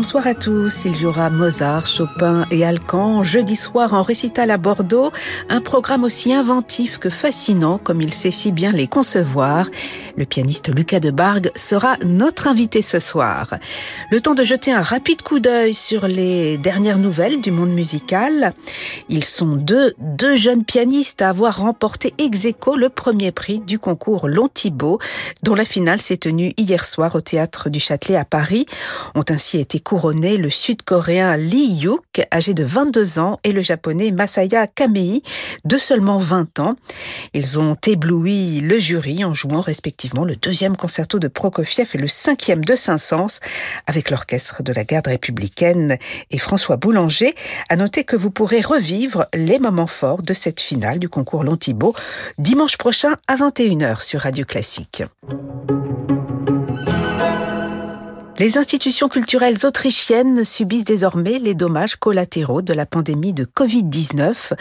Bonsoir à tous. Il jouera Mozart, Chopin et Alcan jeudi soir en récital à Bordeaux. Un programme aussi inventif que fascinant comme il sait si bien les concevoir. Le pianiste Lucas de Bargue sera notre invité ce soir. Le temps de jeter un rapide coup d'œil sur les dernières nouvelles du monde musical. Ils sont deux, deux jeunes pianistes à avoir remporté ex aequo le premier prix du concours Long Thibault, dont la finale s'est tenue hier soir au théâtre du Châtelet à Paris. Ont ainsi été couronné le sud-coréen Lee Yuk, âgé de 22 ans, et le japonais Masaya Kamei, de seulement 20 ans. Ils ont ébloui le jury en jouant respectivement le deuxième concerto de Prokofiev et le cinquième de Saint-Saëns avec l'orchestre de la garde républicaine et François Boulanger. À noter que vous pourrez revivre les moments forts de cette finale du concours Lontibo dimanche prochain à 21h sur Radio Classique. Les institutions culturelles autrichiennes subissent désormais les dommages collatéraux de la pandémie de Covid-19.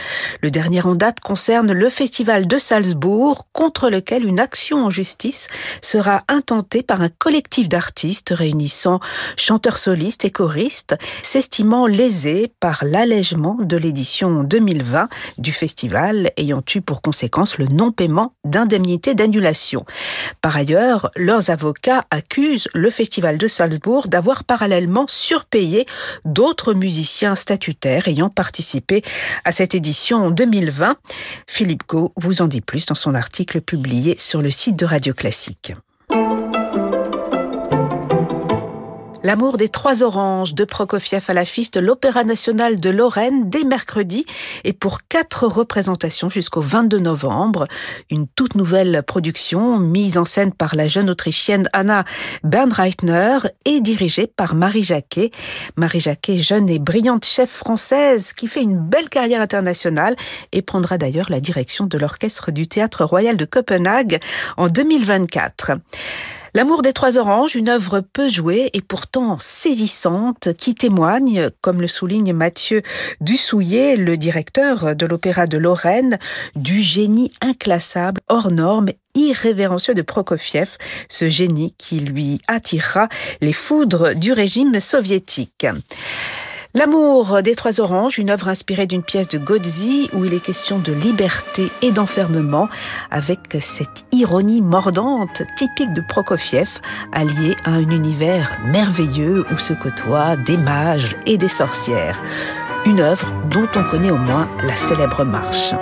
Le dernier en date concerne le festival de Salzbourg, contre lequel une action en justice sera intentée par un collectif d'artistes réunissant chanteurs solistes et choristes, s'estimant lésés par l'allègement de l'édition 2020 du festival, ayant eu pour conséquence le non-paiement d'indemnités d'annulation. Par ailleurs, leurs avocats accusent le festival de Salzbourg d'avoir parallèlement surpayé d'autres musiciens statutaires ayant participé à cette édition en 2020. Philippe Gau vous en dit plus dans son article publié sur le site de Radio Classique. L'amour des trois oranges de Prokofiev à l'affiche de l'Opéra national de Lorraine dès mercredi et pour quatre représentations jusqu'au 22 novembre. Une toute nouvelle production mise en scène par la jeune autrichienne Anna Bernreitner et dirigée par Marie Jacquet. Marie Jacquet, jeune et brillante chef française qui fait une belle carrière internationale et prendra d'ailleurs la direction de l'orchestre du Théâtre Royal de Copenhague en 2024. L'amour des trois oranges, une œuvre peu jouée et pourtant saisissante qui témoigne, comme le souligne Mathieu Dussouillet, le directeur de l'Opéra de Lorraine, du génie inclassable, hors norme irrévérencieux de Prokofiev, ce génie qui lui attirera les foudres du régime soviétique. L'amour des trois oranges, une œuvre inspirée d'une pièce de Godzi où il est question de liberté et d'enfermement avec cette ironie mordante typique de Prokofiev alliée à un univers merveilleux où se côtoient des mages et des sorcières. Une œuvre dont on connaît au moins la célèbre marche.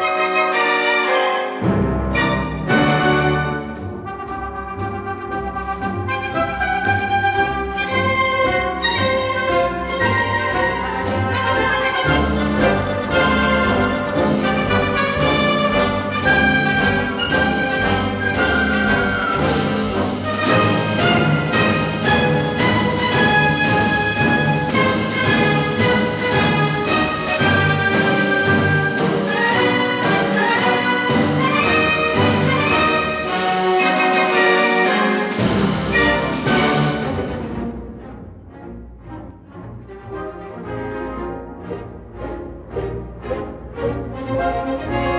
Bye.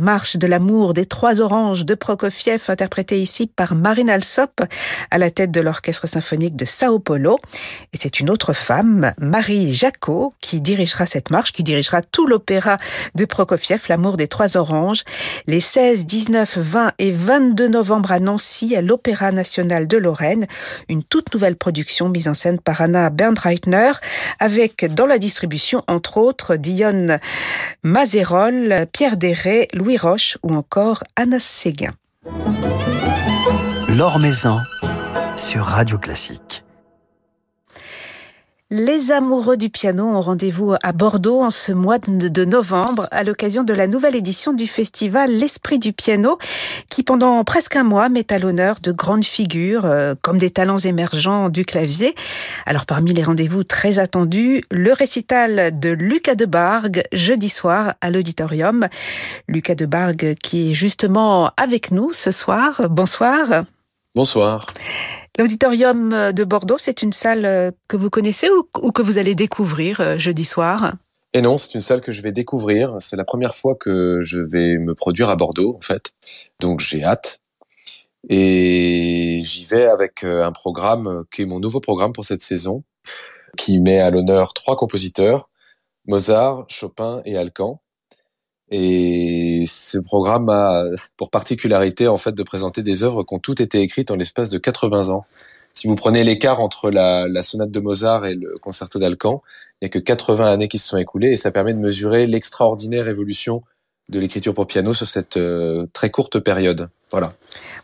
Marche de l'amour des trois oranges de Prokofiev, interprétée ici par Marine Alsop, à la tête de l'orchestre symphonique de Sao Paulo. Et c'est une autre femme, Marie Jacot, qui dirigera cette marche, qui dirigera tout l'opéra de Prokofiev, L'amour des trois oranges, les 16, 19, 20 et 22 novembre à Nancy, à l'Opéra national de Lorraine. Une toute nouvelle production mise en scène par Anna Bernreitner, avec dans la distribution, entre autres, Dionne Mazerol, Pierre Desrets, Louis Roche ou encore Anna Séguin. L'Or Maison sur Radio Classique. Les amoureux du piano ont rendez-vous à Bordeaux en ce mois de novembre à l'occasion de la nouvelle édition du festival L'Esprit du piano qui pendant presque un mois met à l'honneur de grandes figures euh, comme des talents émergents du clavier. Alors parmi les rendez-vous très attendus, le récital de Lucas de Bargue jeudi soir à l'auditorium. Lucas de Bargue qui est justement avec nous ce soir. Bonsoir. Bonsoir. L'auditorium de Bordeaux, c'est une salle euh, que vous connaissez ou, que vous allez découvrir euh, jeudi soir? Et non, c'est une salle que je vais découvrir. C'est la première fois que je vais me produire à Bordeaux, en fait. Donc j'ai hâte. Et j'y vais avec euh, un programme qui est mon nouveau programme pour cette saison, qui met à l'honneur trois compositeurs, Mozart, Chopin et Alcan. Et ce programme a pour particularité en fait de présenter des œuvres qui ont toutes été écrites en l'espace de 80 ans. Si vous prenez l'écart entre la, sonate de Mozart et le concerto d'Alcan, il n'y a que 80 années qui se sont écoulées et ça permet de mesurer l'extraordinaire évolution de l'écriture pour piano sur cette euh, très courte période. Voilà.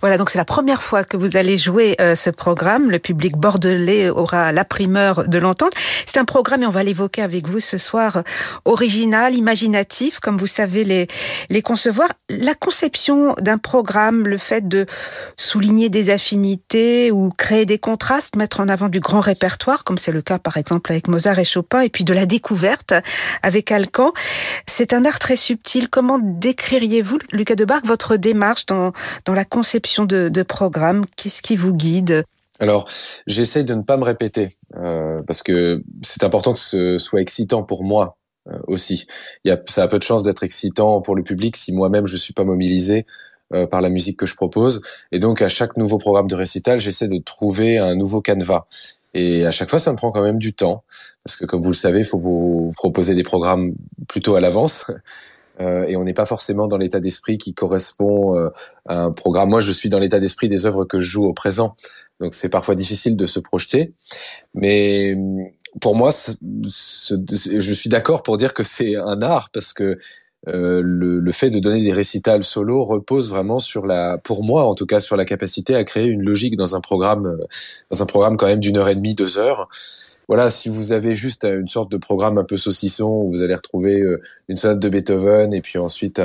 Voilà, donc c'est la première fois que vous allez jouer euh, ce programme. Le public bordelais aura la primeur de l'entendre. C'est un programme, et on va l'évoquer avec vous ce soir, original, imaginatif, comme vous savez les, les concevoir. La conception d'un programme, le fait de souligner des affinités ou créer des contrastes, mettre en avant du grand répertoire, comme c'est le cas par exemple avec Mozart et Chopin, et puis de la découverte avec Alcan, c'est un art très subtil. Comment décririez-vous, Lucas Debarque, votre démarche dans dans la conception de, de programmes Qu'est-ce qui vous guide? Alors, j'essaye de ne pas me répéter euh, parce que c'est important que ce soit excitant pour moi euh, aussi. Il y a, ça a peu de chance d'être excitant pour le public si moi-même je suis pas mobilisé euh, par la musique que je propose. Et donc, à chaque nouveau programme de récital, j'essaie de trouver un nouveau canevas. Et à chaque fois, ça me prend quand même du temps parce que, comme vous le savez, il faut vous proposer des programmes plutôt à l'avance. Euh, et on n'est pas forcément dans l'état d'esprit qui correspond euh, à un programme. Moi, je suis dans l'état d'esprit des œuvres que je joue au présent, donc c'est parfois difficile de se projeter. Mais mm, pour moi, je suis d'accord pour dire que c'est un art parce que euh, le, le, fait de donner des récitals solo repose vraiment sur la, pour moi en tout cas, sur la capacité à créer une logique dans un programme, euh, dans un programme quand même d'une heure et demie, deux heures voilà, si vous avez juste une sorte de programme un peu saucisson où vous allez retrouver euh, une sonate de Beethoven et puis ensuite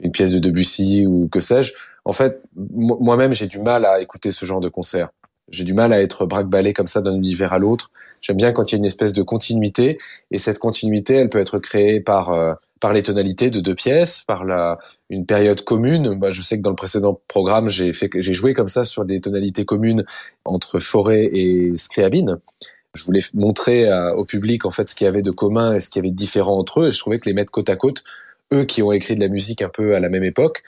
une pièce de Debussy ou que sais-je, en fait, moi-même j'ai du mal à écouter ce genre de concert. J'ai du mal à être braque-ballé comme ça d'un univers à l'autre. J'aime bien quand il y a une espèce de continuité et cette continuité, elle peut être créée par euh, par les tonalités de deux pièces, par la une période commune. Bah, je sais que dans le précédent programme, j'ai j'ai joué comme ça sur des tonalités communes entre Forêt et Scriabine. Je voulais montrer au public en fait ce qu'il y avait de commun et ce qu'il y avait de différent entre eux. Et je trouvais que les mettre côte à côte, eux qui ont écrit de la musique un peu à la même époque,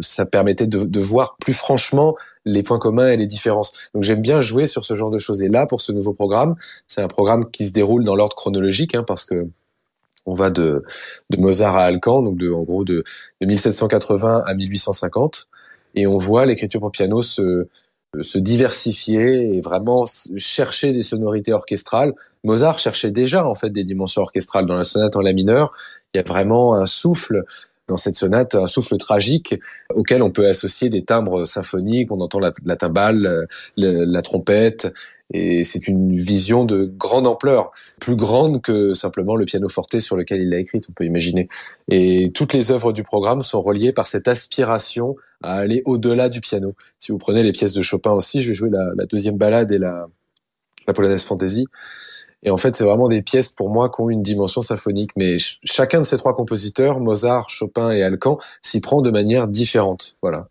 ça permettait de, voir plus franchement les points communs et les différences. Donc j'aime bien jouer sur ce genre de choses. Et là, pour ce nouveau programme, c'est un programme qui se déroule dans l'ordre chronologique, hein, parce que on va de, de Mozart à Alcan, donc de, en gros de, de 1780 à 1850, et on voit l'écriture pour piano se, se diversifier et vraiment chercher des sonorités orchestrales. Mozart cherchait déjà en fait des dimensions orchestrales dans la sonate en la mineur. Il y a vraiment un souffle dans cette sonate, un souffle tragique auquel on peut associer des timbres symphoniques. On entend la, la timbale, la trompette, et c'est une vision de grande ampleur, plus grande que simplement le piano forte sur lequel il l'a écrite, on peut imaginer. Et toutes les œuvres du programme sont reliées par cette aspiration à aller au-delà du piano. Si vous prenez les pièces de Chopin aussi, je vais jouer la, deuxième balade et la, Polonaise Fantasy. Et en fait, c'est vraiment des pièces pour moi qui ont une dimension symphonique. Mais chacun de ces trois compositeurs, Mozart, Chopin et Alcan, s'y prend de manière différente. Voilà.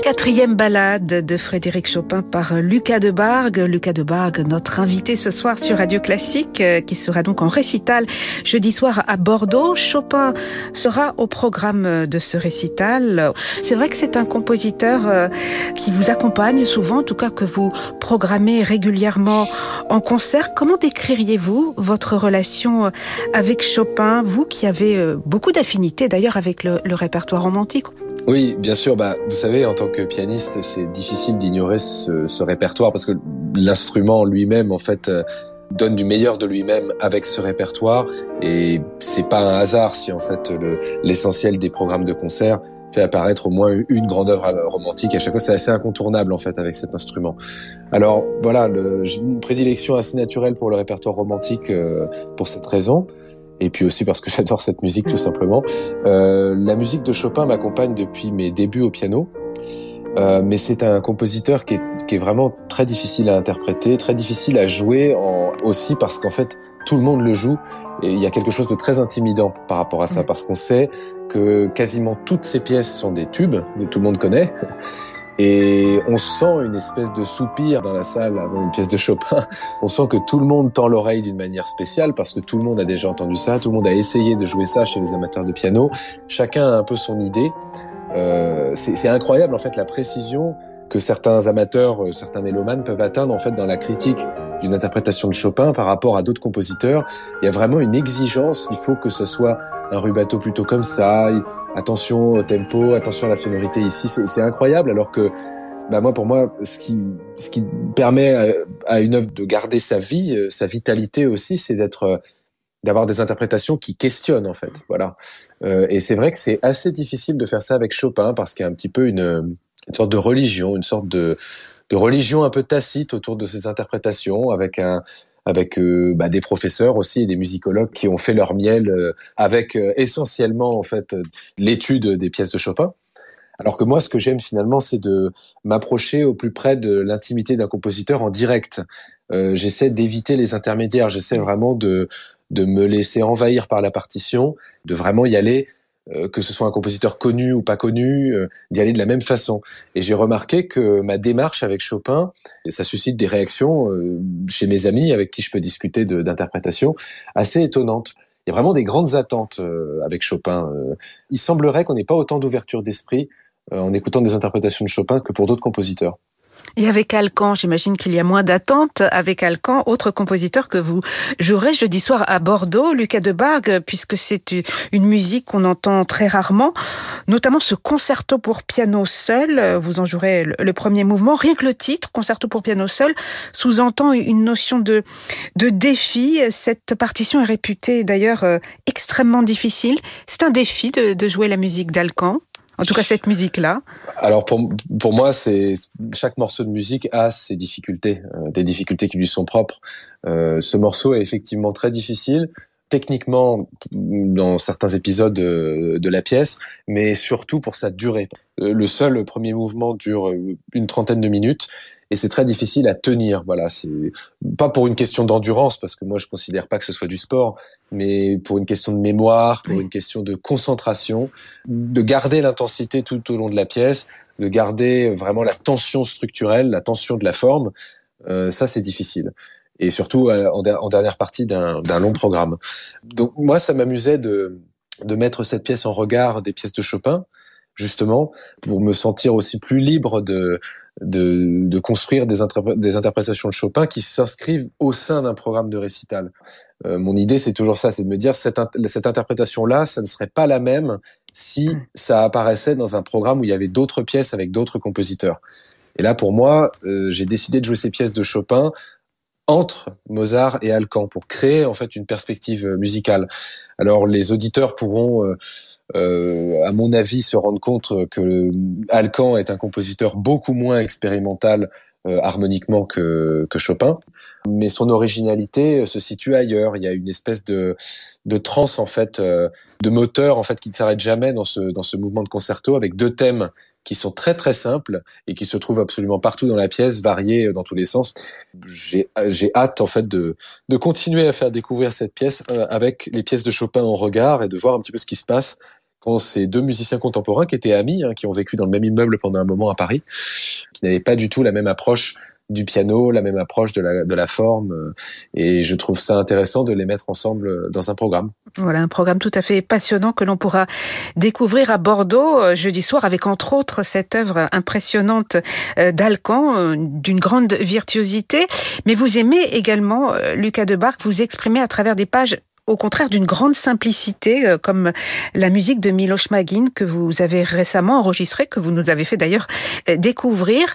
Quatrième balade de Frédéric Chopin par Lucas de Bargue. Lucas de Bargue, notre invité ce soir sur Radio Classique, euh, qui sera donc en récital jeudi soir à Bordeaux. Chopin sera au programme de ce récital. C'est vrai que c'est un compositeur euh, qui vous accompagne souvent, en tout cas que vous programmez régulièrement en concert. Comment décririez-vous votre relation avec Chopin, vous qui avez euh, beaucoup d'affinités d'ailleurs avec le, le répertoire romantique? Oui, bien sûr. Bah, vous savez, en tant que pianiste, c'est difficile d'ignorer ce, ce, répertoire parce que l'instrument lui-même, en fait, euh, donne du meilleur de lui-même avec ce répertoire. Et c'est pas un hasard si, en fait, l'essentiel des programmes de concert fait apparaître au moins une grande œuvre romantique. À chaque fois, c'est assez incontournable en fait avec cet instrument. Alors voilà, j'ai une prédilection assez naturelle pour le répertoire romantique euh, pour cette raison et puis aussi parce que j'adore cette musique tout simplement. Euh, la musique de Chopin m'accompagne depuis mes débuts au piano, euh, mais c'est un compositeur qui est, qui est, vraiment très difficile à interpréter, très difficile à jouer en, aussi parce qu'en fait tout le monde le joue. Et il y a quelque chose de très intimidant par rapport à ça parce qu'on sait que quasiment toutes ces pièces sont des tubes que tout le monde connaît et on sent une espèce de soupir dans la salle avant une pièce de Chopin. On sent que tout le monde tend l'oreille d'une manière spéciale parce que tout le monde a déjà entendu ça, tout le monde a essayé de jouer ça chez les amateurs de piano. Chacun a un peu son idée. Euh, c'est incroyable en fait la précision que certains amateurs, euh, certains mélomanes peuvent atteindre en fait dans la critique d'une interprétation de Chopin par rapport à d'autres compositeurs. Il y a vraiment une exigence. Il faut que ce soit un rubato plutôt comme ça attention au tempo, attention à la sonorité ici, c'est incroyable alors que bah moi pour moi ce qui ce qui permet à, une œuvre de garder sa vie, euh, sa vitalité aussi, c'est d'être euh, d'avoir des interprétations qui questionnent en fait, voilà. Euh, et c'est vrai que c'est assez difficile de faire ça avec Chopin parce qu'il y a un petit peu une, une sorte de religion, une sorte de de religion un peu tacite autour de ces interprétations avec un avec euh, bah, des professeurs aussi et des musicologues qui ont fait leur miel euh, avec euh, essentiellement en fait l'étude des pièces de Chopin. Alors que moi, ce que j'aime finalement, c'est de m'approcher au plus près de l'intimité d'un compositeur en direct. j'essaie d'éviter les intermédiaires. J'essaie vraiment de de me laisser envahir par la partition, de vraiment y aller que ce soit un compositeur connu ou pas connu, euh, d'y aller de la même façon. Et j'ai remarqué que ma démarche avec Chopin, et ça suscite des réactions euh, chez mes amis avec qui je peux discuter d'interprétation, assez étonnantes. Il y a vraiment des grandes attentes avec Chopin. Il semblerait qu'on n'ait pas autant d'ouverture d'esprit en écoutant des interprétations de Chopin que pour d'autres compositeurs. Et avec Alcan, j'imagine qu'il y a moins d'attentes avec Alcan, autre compositeur que vous jouerez jeudi soir à Bordeaux, Lucas de Bargue, puisque c'est une musique qu'on entend très rarement, notamment ce concerto pour piano seul. Vous en jouerez le premier mouvement. Rien que le titre, concerto pour piano seul, sous-entend une notion de, de défi. Cette partition est réputée d'ailleurs euh, extrêmement difficile. C'est un défi de, de jouer la musique d'Alcan. En tout cas, cette musique-là. Alors pour pour moi, c'est chaque morceau de musique a ses difficultés, euh, des difficultés qui lui sont propres. Euh, ce morceau est effectivement très difficile techniquement dans certains épisodes de, la pièce, mais surtout pour sa durée. Le seul premier mouvement dure une trentaine de minutes et c'est très difficile à tenir. Voilà, c'est pas pour une question d'endurance parce que moi je considère pas que ce soit du sport, mais pour une question de mémoire, pour une question de concentration, de garder l'intensité tout au long de la pièce, de garder vraiment la tension structurelle, la tension de la forme. Euh, ça c'est difficile et surtout euh, en, en, dernière partie d'un long programme. Donc moi ça m'amusait de de mettre cette pièce en regard des pièces de Chopin justement pour me sentir aussi plus libre de de, de construire des, des interprétations de Chopin qui s'inscrivent au sein d'un programme de récital. Euh, mon idée, c'est toujours ça, c'est de me dire cette, cette interprétation-là, ça ne serait pas la même si ça apparaissait dans un programme où il y avait d'autres pièces avec d'autres compositeurs. Et là, pour moi, euh, j'ai décidé de jouer ces pièces de Chopin entre Mozart et Alcan pour créer en fait une perspective musicale. Alors les auditeurs pourront euh, euh, à mon avis, se rendre compte que Alcan est un compositeur beaucoup moins expérimental euh, harmoniquement que, Chopin, mais son originalité se situe ailleurs. Il y a une espèce de, de en fait, euh, de moteur en fait qui ne s'arrête jamais dans ce dans ce mouvement de concerto avec deux thèmes qui sont très très simples et qui se trouvent absolument partout dans la pièce, variés dans tous les sens. J'ai hâte en fait de, de continuer à faire découvrir cette pièce avec les pièces de Chopin en regard et de voir un petit peu ce qui se passe quand ces deux musiciens contemporains qui étaient amis, hein, qui ont vécu dans le même immeuble pendant un moment à Paris, qui n'avaient pas du tout la même approche du piano, la même approche de la, forme. Euh, et je trouve ça intéressant de les mettre ensemble dans un programme. Voilà, un programme tout à fait passionnant que l'on pourra découvrir à Bordeaux euh, jeudi soir avec entre autres cette œuvre impressionnante euh, d'Alcan, d'une grande virtuosité. Mais vous aimez également, Lucas Debarque, vous exprimer à travers des pages au contraire d'une grande simplicité, comme la musique de Miloš Magin que vous avez récemment enregistrée, que vous nous avez fait d'ailleurs découvrir.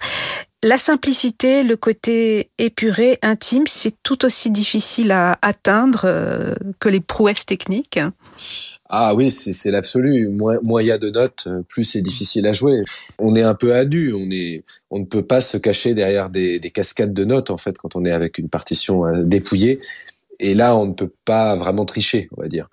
La simplicité, le côté épuré, intime, c'est tout aussi difficile à atteindre euh, que les prouesses techniques. Ah oui, c'est l'absolu. Moins il y a de notes, euh, plus c'est difficile à jouer. On est un peu à on ne peut pas se cacher derrière des, cascades de notes, en fait, quand on est avec une partition euh, dépouillée. Et là, on ne peut pas vraiment tricher, on va dire.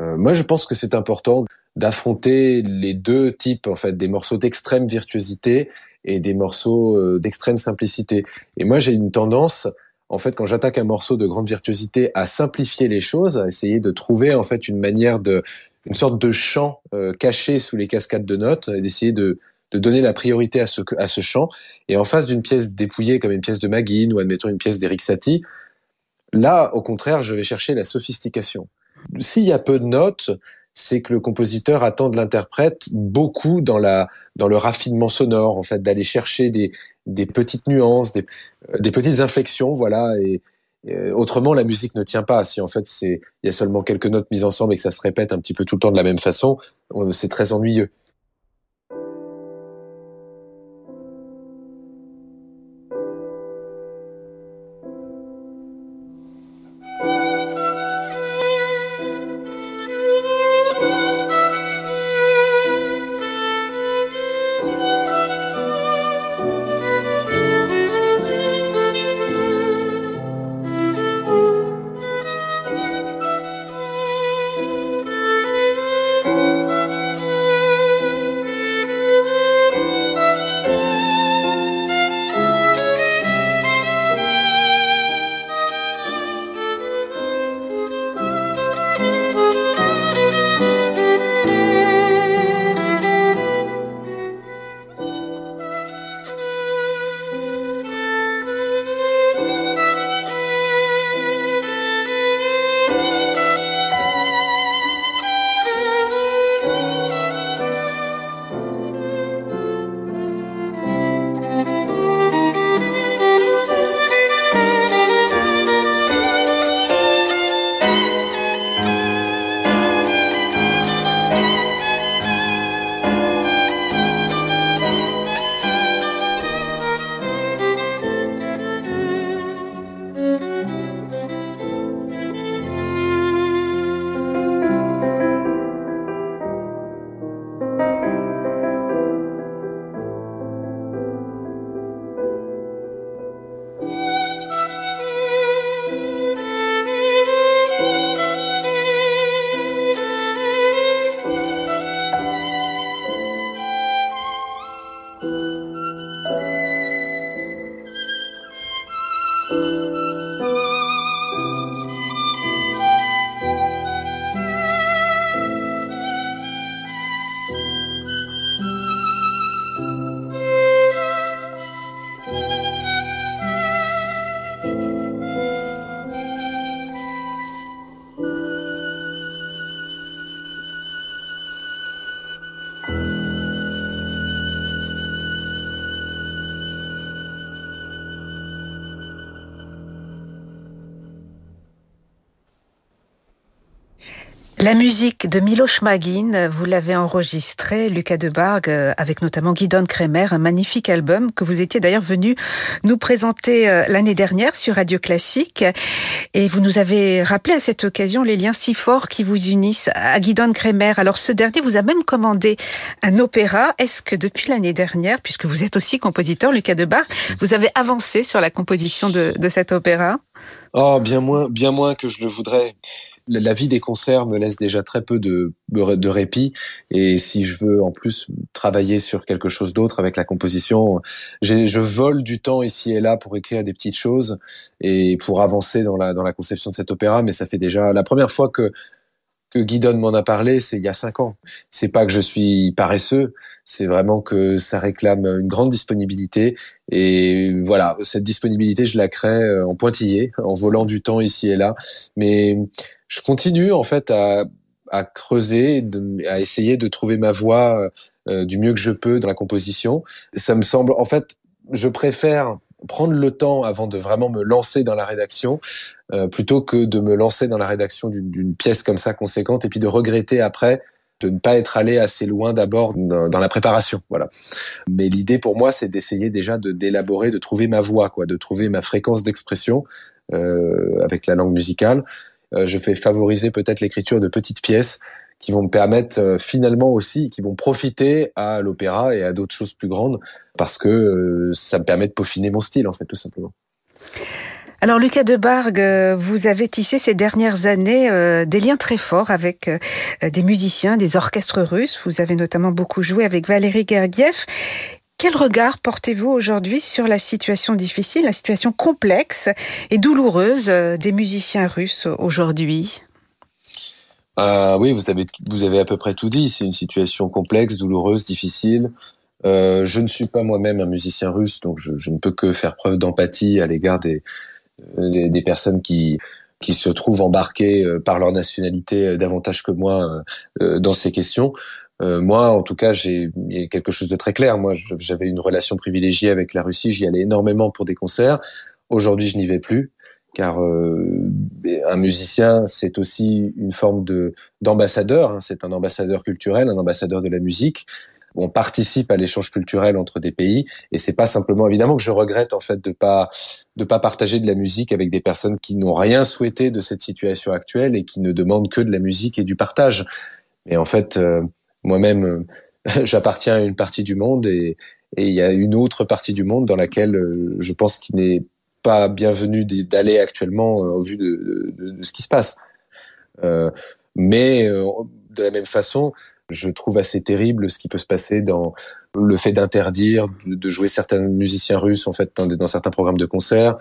moi, je pense que c'est important d'affronter les deux types, en fait, des morceaux d'extrême virtuosité et des morceaux euh, d'extrême simplicité. Et moi, j'ai une tendance, en fait, quand j'attaque un morceau de grande virtuosité, à simplifier les choses, à essayer de trouver en fait une manière de, une sorte de chant euh, caché sous les cascades de notes, et d'essayer de, de donner la priorité à ce, à ce chant. Et en face d'une pièce dépouillée comme une pièce de Magin ou admettons une pièce d'Eric Satie, là, au contraire, je vais chercher la sophistication. S'il y a peu de notes, c'est que le compositeur attend de l'interprète beaucoup dans la dans le raffinement sonore en fait d'aller chercher des des petites nuances des, euh, des petites inflexions voilà et, et, autrement la musique ne tient pas. Si en fait c'est il y a seulement quelques notes mises ensemble et que ça se répète un petit peu tout le temps de la même façon c'est très ennuyeux La musique de Miloš Magin, vous l'avez enregistrée, Lucas Debargue, euh, avec notamment Guidon Kremer, un magnifique album que vous étiez d'ailleurs venu nous présenter euh, l'année dernière sur Radio Classique. Et vous nous avez rappelé à cette occasion les liens si forts qui vous unissent à Guidon Kremer. Alors ce dernier vous a même commandé un opéra. Est-ce que depuis l'année dernière, puisque vous êtes aussi compositeur, Lucas Debargue, vous avez avancé sur la composition de, de cet opéra? Oh, bien moins, bien moins que je le voudrais la vie des concerts me laisse déjà très peu de, de répit. Et si je veux en plus travailler sur quelque chose d'autre avec la composition, je vole du temps ici et là pour écrire des petites choses et pour avancer dans la, dans la conception de cet opéra. Mais ça fait déjà la première fois que que Guidon m'en a parlé, c'est il y a cinq ans. C'est pas que je suis paresseux, c'est vraiment que ça réclame une grande disponibilité. Et voilà, cette disponibilité, je la crée euh, en pointillé, en volant du temps ici et là. Mais je continue en fait à, à creuser, à essayer de trouver ma voie euh, du mieux que je peux dans la composition. Ça me semble, en fait, je préfère prendre le temps avant de vraiment me lancer dans la rédaction, euh, plutôt que de me lancer dans la rédaction d'une pièce comme ça conséquente et puis de regretter après de ne pas être allé assez loin d'abord dans, la préparation. Voilà. Mais l'idée pour moi, c'est d'essayer déjà de d'élaborer, de trouver ma voix, quoi, de trouver ma fréquence d'expression euh, avec la langue musicale. Euh, je fais favoriser peut-être l'écriture de petites pièces qui vont me permettre euh, finalement aussi, qui vont profiter à l'opéra et à d'autres choses plus grandes, parce que euh, ça me permet de peaufiner mon style, en fait, tout simplement. Alors Lucas de Bargue, euh, vous avez tissé ces dernières années des liens très forts avec des musiciens, des orchestres russes. Vous avez notamment beaucoup joué avec Valérie Gergiev. Quel regard portez-vous aujourd'hui sur la situation difficile, la situation complexe et douloureuse des musiciens russes aujourd'hui? Euh, oui, vous avez, vous avez à peu près tout dit. C'est une situation complexe, douloureuse, difficile. Euh, je ne suis pas moi-même un musicien russe, donc je, ne peux que faire preuve d'empathie à l'égard des, des, des, personnes qui, qui se trouvent embarquées euh, par leur nationalité euh, davantage que moi euh, dans ces questions. moi, en tout cas, j'ai quelque chose de très clair. Moi, j'avais une relation privilégiée avec la Russie. J'y allais énormément pour des concerts. Aujourd'hui, je n'y vais plus car euh, un musicien, c'est aussi une forme de d'ambassadeur. Hein. c'est un ambassadeur culturel, un ambassadeur de la musique. On participe à l'échange culturel entre des pays, et c'est pas simplement évidemment que je regrette en fait de pas de pas partager de la musique avec des personnes qui n'ont rien souhaité de cette situation actuelle et qui ne demandent que de la musique et du partage. Mais en fait, euh, moi-même, j'appartiens à une partie du monde et et il y a une autre partie du monde dans laquelle euh, je pense qu'il n'est pas bienvenu d'aller actuellement euh, au vu de, ce qui se passe. Euh, mais euh, de la même façon, je trouve assez terrible ce qui peut se passer dans le fait d'interdire de, jouer certains musiciens russes en fait dans, certains programmes de concert.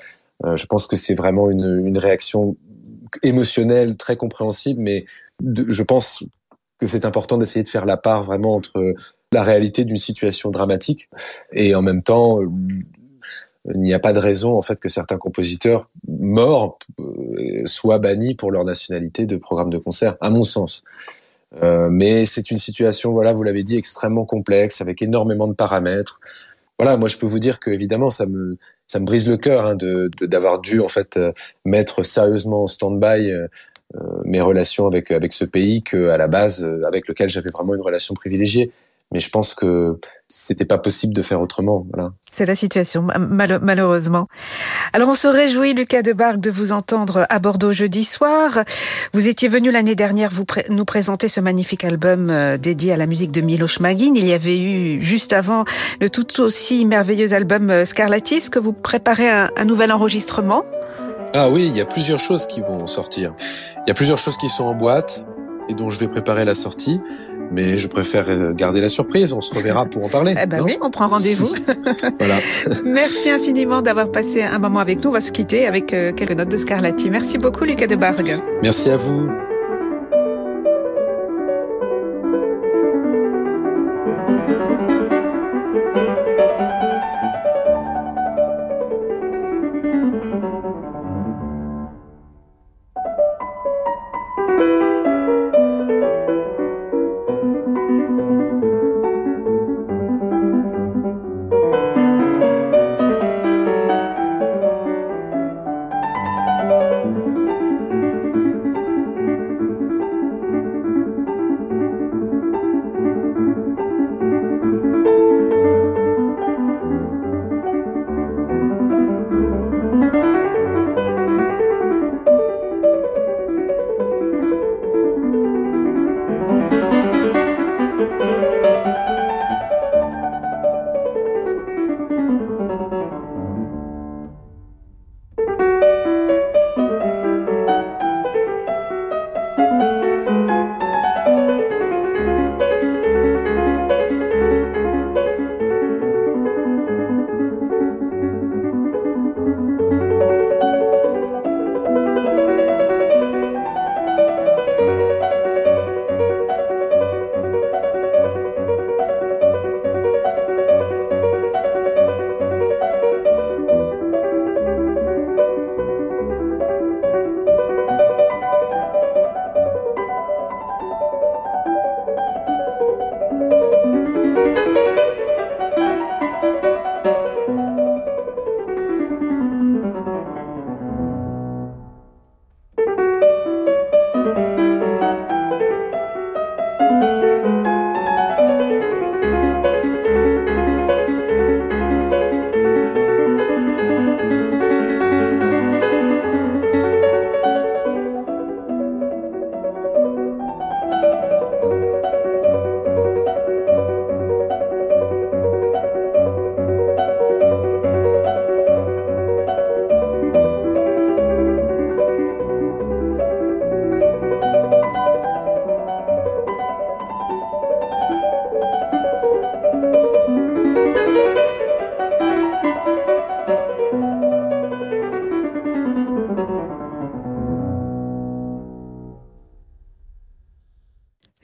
Euh, je pense que c'est vraiment une, réaction émotionnelle très compréhensible, mais je pense que c'est important d'essayer de faire la part vraiment entre la réalité d'une situation dramatique et en même temps il n'y a pas de raison en fait que certains compositeurs morts euh, soient bannis pour leur nationalité de programme de concert, à mon sens. Euh, mais c'est une situation, voilà, vous l'avez dit, extrêmement complexe, avec énormément de paramètres. Voilà, moi je peux vous dire que évidemment ça me ça me brise le cœur hein, de d'avoir dû en fait euh, mettre sérieusement en stand-by mes relations avec avec ce pays que la base avec lequel j'avais vraiment une relation privilégiée mais je pense que c'était pas possible de faire autrement. Voilà. C'est la situation, mal malheureusement. Alors on se réjouit, Lucas de Bargue, de vous entendre à Bordeaux jeudi soir. Vous étiez venu l'année dernière vous nous présenter ce magnifique album euh, dédié à la musique de Miloš Magin. Il y avait eu juste avant le tout aussi merveilleux album euh, Scarlatis que vous préparez un, un nouvel enregistrement? Ah oui, il y a plusieurs choses qui vont sortir. Il y a plusieurs choses qui sont en boîte et dont je vais préparer la sortie mais je préfère euh, garder la surprise. On se reverra pour en parler. Eh ben oui, on prend rendez-vous. voilà. Merci infiniment d'avoir passé un moment avec nous. On va se quitter avec euh, quelques notes de Scarlatti. Merci beaucoup, Lucas de Bargue. Merci à vous.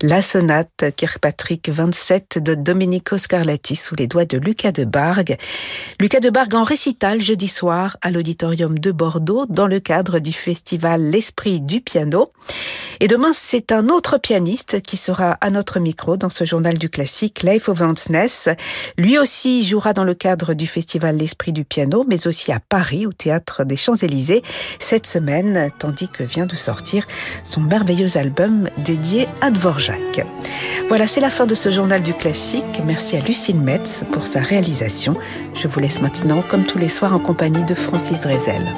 La sonate Kirkpatrick 27 de Domenico Scarlatti sous les doigts de Lucas de Bargue. Lucas de Bargue en récital jeudi soir à l'auditorium de Bordeaux dans le cadre du festival L'Esprit du piano. Et demain, c'est un autre pianiste qui sera à notre micro dans ce journal du classique, Leif Ovansness. Lui aussi jouera dans le cadre du festival L'Esprit du piano, mais aussi à Paris, au théâtre des Champs-Élysées, cette semaine, tandis que vient de sortir son merveilleux album dédié à Dvorak. Voilà, c'est la fin de ce journal du classique. Merci à Lucille Metz pour sa réalisation. Je vous laisse maintenant, comme tous les soirs, en compagnie de Francis Drezel.